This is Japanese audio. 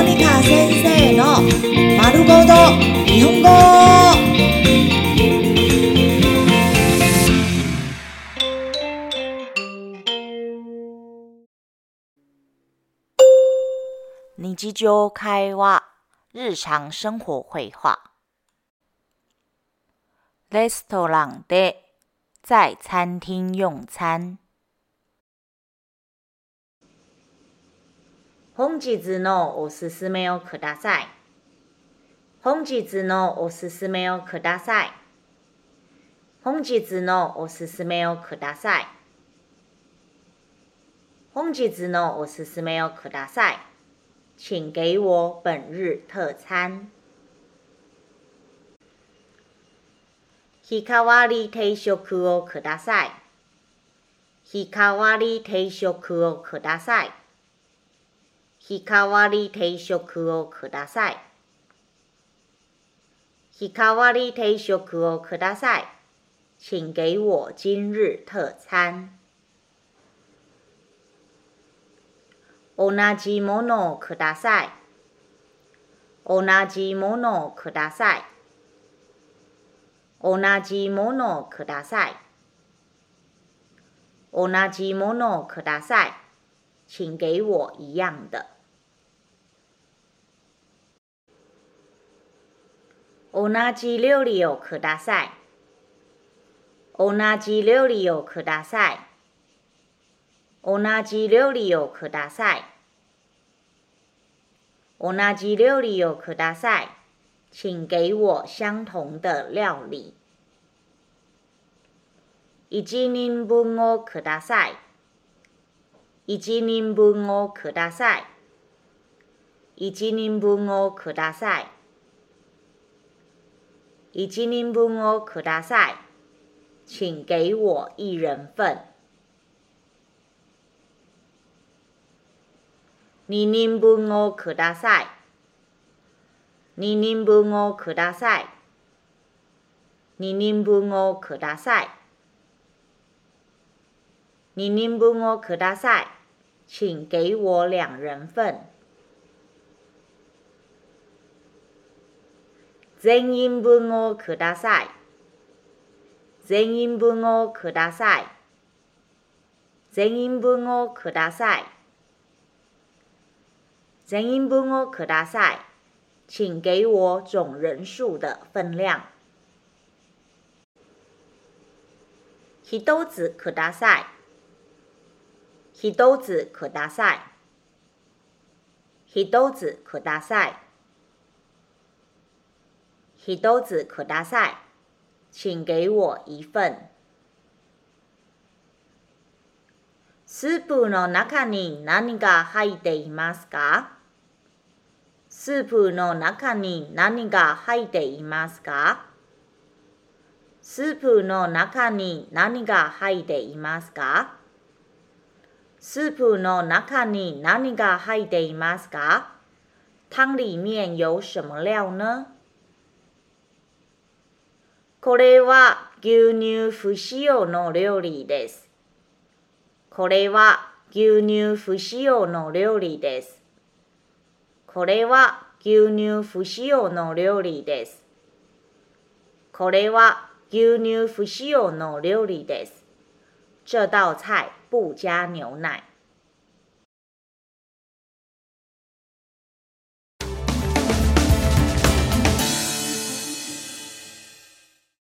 モニカ先生の丸ごと日本語。日常会話、日常生活会話。レストランで在餐厅用餐。本日のおすすめをください。本日のおすすめをください。本日のおすすめをください。本日のおすすめをください。请给我本日特餐。日替わり定食をください。日替わり定食をください。日替わり定食をください。日替わり定食をください。请给我今日特餐。同じものをください。同じものをください。同じものをください。同じものをください。请给我一样的。同じ料理をください。同じ料理をください。同じ料理をください。同じ料理をください。请给我相同的料理。一人分をください。一人分をください。一人分をください。一人分をください。请给我一人份。二人分をください。二人分をください。二人分をください。二人分をください。请给我两人份。全員分をください。全員分をください。全員分をください。全員分をください。请给我总人数的分量。一つください。 一つください。一つください。一つください。请给我一份。スープの中に何が入っていますか？スープの中に何が入っていますか？スープの中に何が入っていますか？スープの中に何が入っていますか？汤里面有什么料呢？これは牛乳不使用の料理です。これは牛乳不使用の料理です。これは牛乳不使用の料理です。これは牛乳不使用の料理です。这道菜不加牛奶。